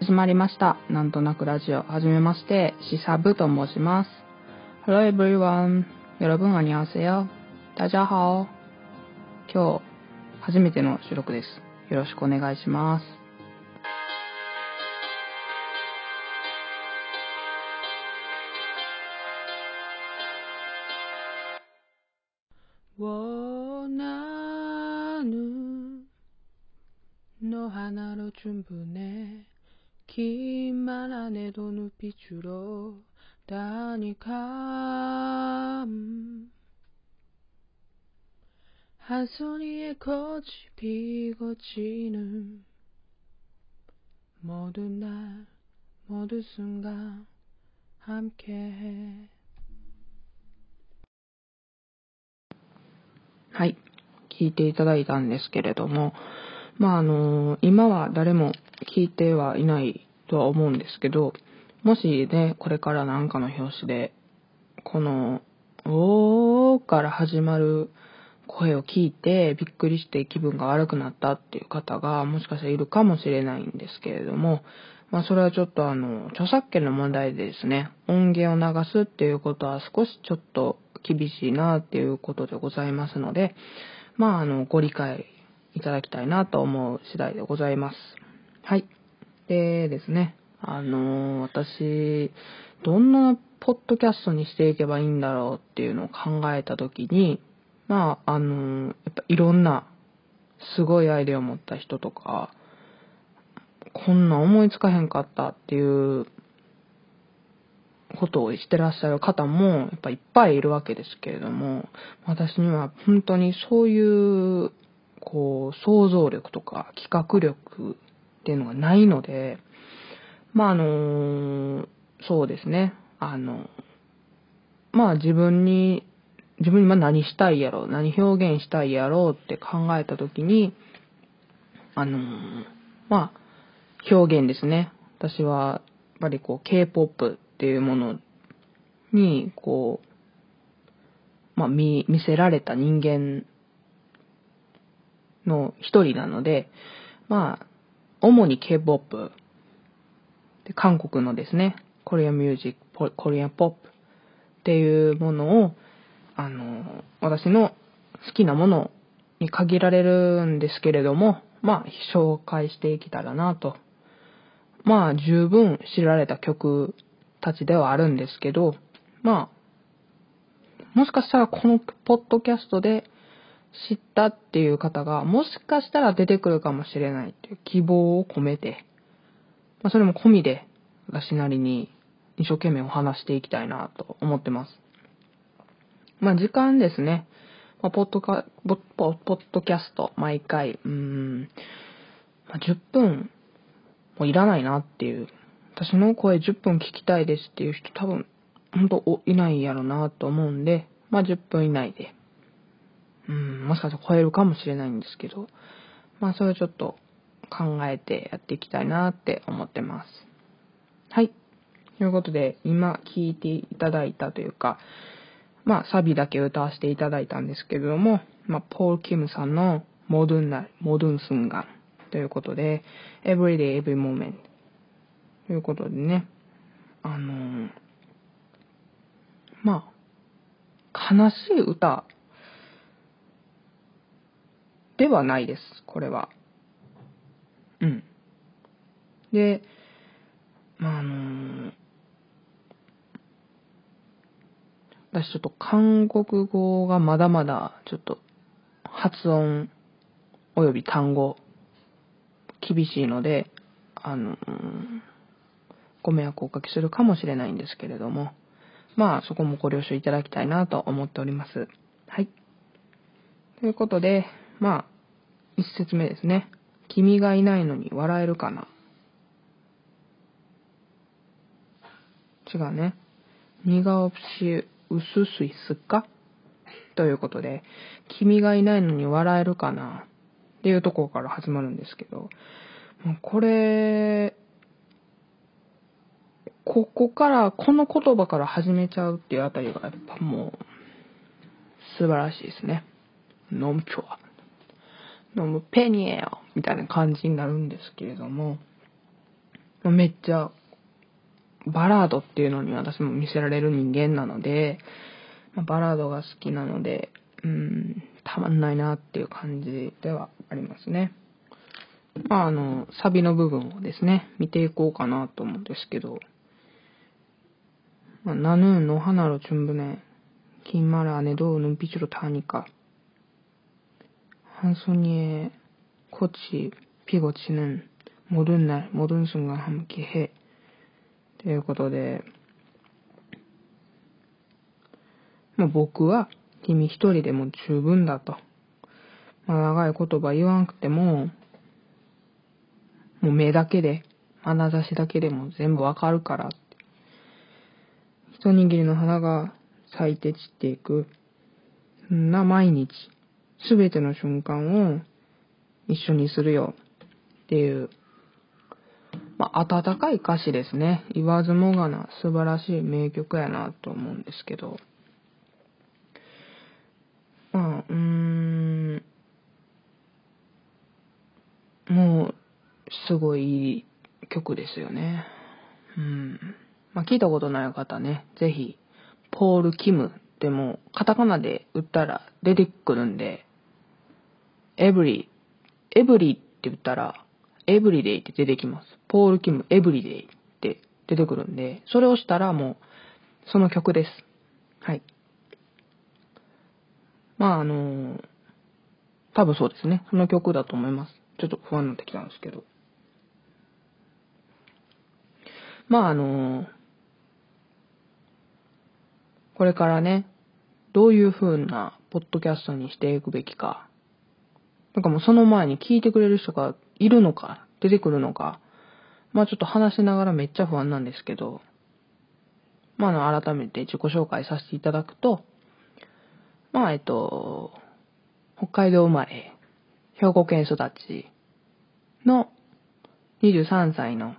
始まりました。なんとなくラジオ。はじめまして、シサブと申します。Hello everyone. 여러분 안녕하세요。大家好。今日、初めての収録です。よろしくお願いします。원하는 너 하나로 충분해 긴말 안 해도 눈빛으로 다니까 음. 한 소리에 꽃이 피고 지는 모든 날 모든 순간 함께해 はい。聞いていただいたんですけれども、まああの、今は誰も聞いてはいない とは思うんですけど、もしね、これからなんかの表紙で、この、おーから始まる声を聞いてびっくりして気分が悪くなったっていう方がもしかしたらいるかもしれないんですけれども、まあそれはちょっとあの、著作権の問題でですね、音源を流すっていうことは少しちょっと厳しいなっていうことでございますので、まああの、ご理解いただきたいなと思う次第でございます。はい。でですね、あの、私、どんなポッドキャストにしていけばいいんだろうっていうのを考えたときに、まあ、あの、やっぱいろんなすごいアイデアを持った人とか、こんな思いつかへんかったっていうことをしてらっしゃる方もやっぱいっぱいいるわけですけれども、私には本当にそういう、こう、想像力とか企画力っていうのがないので、まあ、あの、そうですね、あの、まあ自分に、自分に今何したいやろう、何表現したいやろうって考えたときに、あの、まあ、表現ですね。私は、やっぱりこう、K-POP っていうものに、こう、まあ、見、見せられた人間の一人なので、まあ、主に K-POP、で韓国のですね、コリアミュージック、コリアポップっていうものを、あの、私の好きなものに限られるんですけれども、まあ、紹介していけたらなと。まあ、十分知られた曲たちではあるんですけど、まあ、もしかしたらこのポッドキャストで知ったっていう方が、もしかしたら出てくるかもしれないっていう希望を込めて、まあ、それも込みで、私なりに一生懸命お話していきたいなと思ってます。まあ、時間ですね。まあ、ポッドカ、ポッドキャスト、毎回、うん、まあ、10分もいらないなっていう。私の声10分聞きたいですっていう人多分、本当いないやろなと思うんで、まあ、10分以内で。うん、もしかしたら超えるかもしれないんですけど、まあ、それをちょっと考えてやっていきたいなって思ってます。はい。ということで、今聞いていただいたというか、まあ、サビだけ歌わせていただいたんですけれども、まあ、ポール・キムさんのモドゥンナ、モドゥンスンガンということで、Everyday, Every Moment ということでね、あのーまあ、悲しい歌ではないです、これは。うん。で、まあ、あのー私ちょっと韓国語がまだまだちょっと発音および単語厳しいので、あのーご迷惑をおかけするかもしれないんですけれども、まあそこもご了承いただきたいなと思っております。はい。ということで、まあ、一節目ですね。君がいないのに笑えるかな。違うね。似顔し、うすすいすっか？ということで、君がいないのに笑えるかな？っていうところから始まるんですけど、これ、ここから、この言葉から始めちゃうっていうあたりがやっぱもう、素晴らしいですね。ノンピョア。のもペニエよみたいな感じになるんですけれども、めっちゃバラードっていうのに私も見せられる人間なので、バラードが好きなので、うん、たまんないなっていう感じではありますね。まああの、サビの部分をですね、見ていこうかなと思うんですけど、まあ、ナヌーンの花のチュンブネ、キンマラ、アネドウ、ヌンピチュロ、ターニカ、 한손에꽃이피고치는모든날모든순간함께해ということで、もう僕は君一人でも十分だと。まあ、長い言葉言わんくても、もう目だけで、眼差しだけでも全部わかるから一握りの花が咲いて散っていく。そんな毎日、 すべての瞬間を一緒にするよっていう、まあ、温かい歌詞ですね。言わずもがな素晴らしい名曲やなと思うんですけど。まあ、うーん、もう、すごいいい曲ですよね。うん。まあ、聞いたことない方ね、ぜひ、ポール・キムでも、カタカナで打ったら出てくるんで、エブリ、エブリって言ったら、エブリデイって出てきます。ポール・キム、エブリデイって出てくるんで、それをしたらもう、その曲です。はい。まあ、あの多分そうですね。その曲だと思います。ちょっと不安になってきたんですけど。まあ、あのこれからね、どういう風なポッドキャストにしていくべきか。なんかもうその前に聞いてくれる人がいるのか、出てくるのか。まあちょっと話しながらめっちゃ不安なんですけど、まああの改めて自己紹介させていただくと、まあえっと、北海道生まれ、兵庫県育ちの23歳の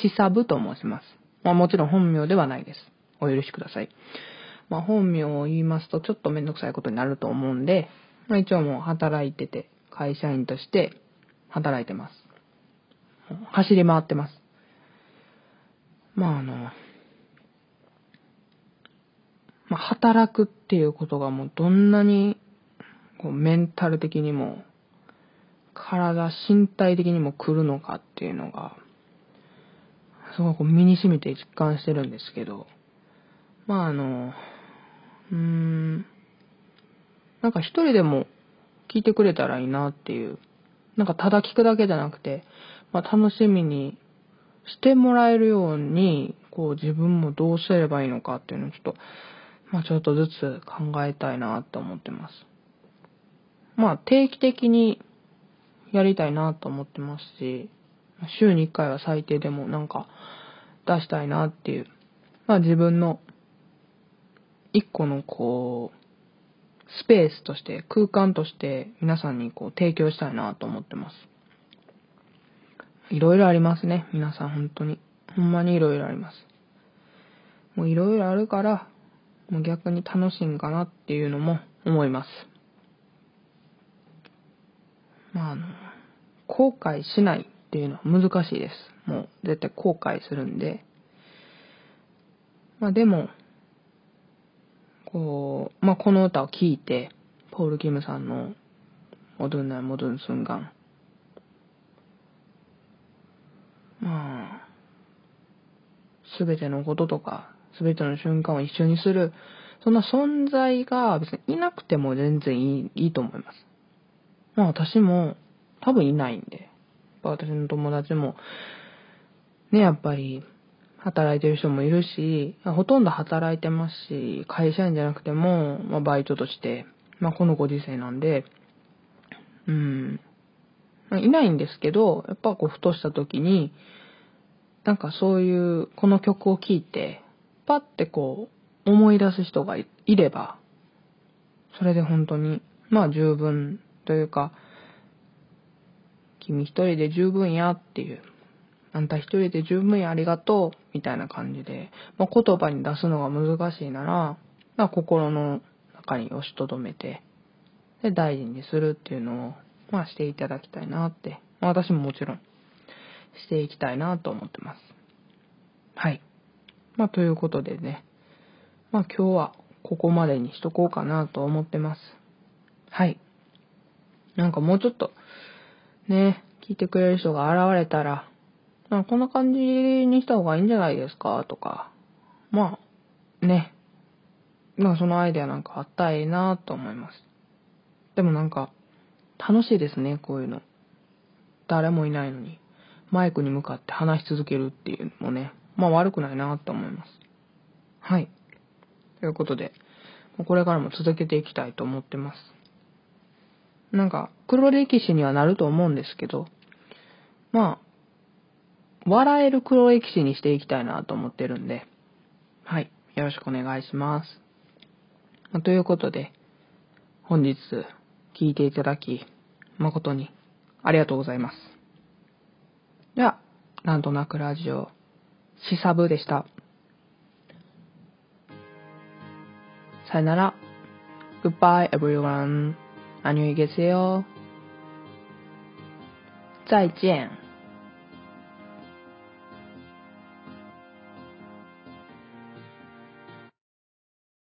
シサブと申します。まあもちろん本名ではないです。お許しください。まあ、本名を言いますとちょっとめんどくさいことになると思うんで、まあ、一応もう働いてて、会社員として働いてます。走り回ってます。まああの、まあ、働くっていうことがもうどんなにこうメンタル的にも体身体的にも来るのかっていうのがすごく身に染みて実感してるんですけどまああの、うーん、なんか一人でも聞いてくれたらいいなっていう、なんかただ聞くだけじゃなくて、まあ楽しみにしてもらえるように、こう自分もどうすればいいのかっていうのをちょっと、まあちょっとずつ考えたいなと思ってます。まあ定期的にやりたいなと思ってますし、週に1回は最低でもなんか出したいなっていう、まあ自分の一個のこう、スペースとして、空間として皆さんにこう提供したいなと思ってます。いろいろありますね。皆さん本当に。ほんまにいろいろあります。もういろいろあるから、もう逆に楽しいんかなっていうのも思います。まああの、後悔しないっていうのは難しいです。もう絶対後悔するんで。まあでも、こう、まあ、この歌を聴いて、ポール・キムさんの、モドゥンナイ・モドゥン・スンガン。まあ、すべてのこととか、すべての瞬間を一緒にする、そんな存在が別にいなくても全然いいいいと思います。まあ私も多分いないんで、私の友達も、ね、やっぱり働いてる人もいるし、ほとんど働いてますし、会社員じゃなくても、まあ、バイトとして、まあ、このご時世なんで、うん、いないんですけど、やっぱこう、ふとした時に、なんかそういう、この曲を聴いて、パッてこう、思い出す人がいれば、それで本当に、まあ十分というか、君一人で十分やっていう、あんた一人で十分やありがとう、みたいな感じで、まあ、言葉に出すのが難しいなら、まあ、心の中に押しとどめて、で、大事にするっていうのを、まあ、していただきたいなって、まあ、私ももちろんしていきたいなと思ってます。はい。まあ、ということでね。まあ、今日はここまでにしとこうかなと思ってます。はい。なんかもうちょっと、ね、聞いてくれる人が現れたら、まあ、こんな感じにした方がいいんじゃないですか？とか、まあ、ね。まあ、そのアイデアなんかあったらいいなと思います。でもなんか、楽しいですね、こういうの。誰もいないのに、マイクに向かって話し続けるっていうのもね、まあ悪くないなって思います。はい。ということで、これからも続けていきたいと思ってます。なんか、黒歴史にはなると思うんですけど、まあ、笑える黒歴史にしていきたいなと思ってるんで、はい。よろしくお願いします。まあ、ということで、本日、聞いていただき、誠にありがとうございます。では、なんとなくラジオ、しさぶでした。さよなら。Goodbye everyone. 안녕히 계세요. 再见。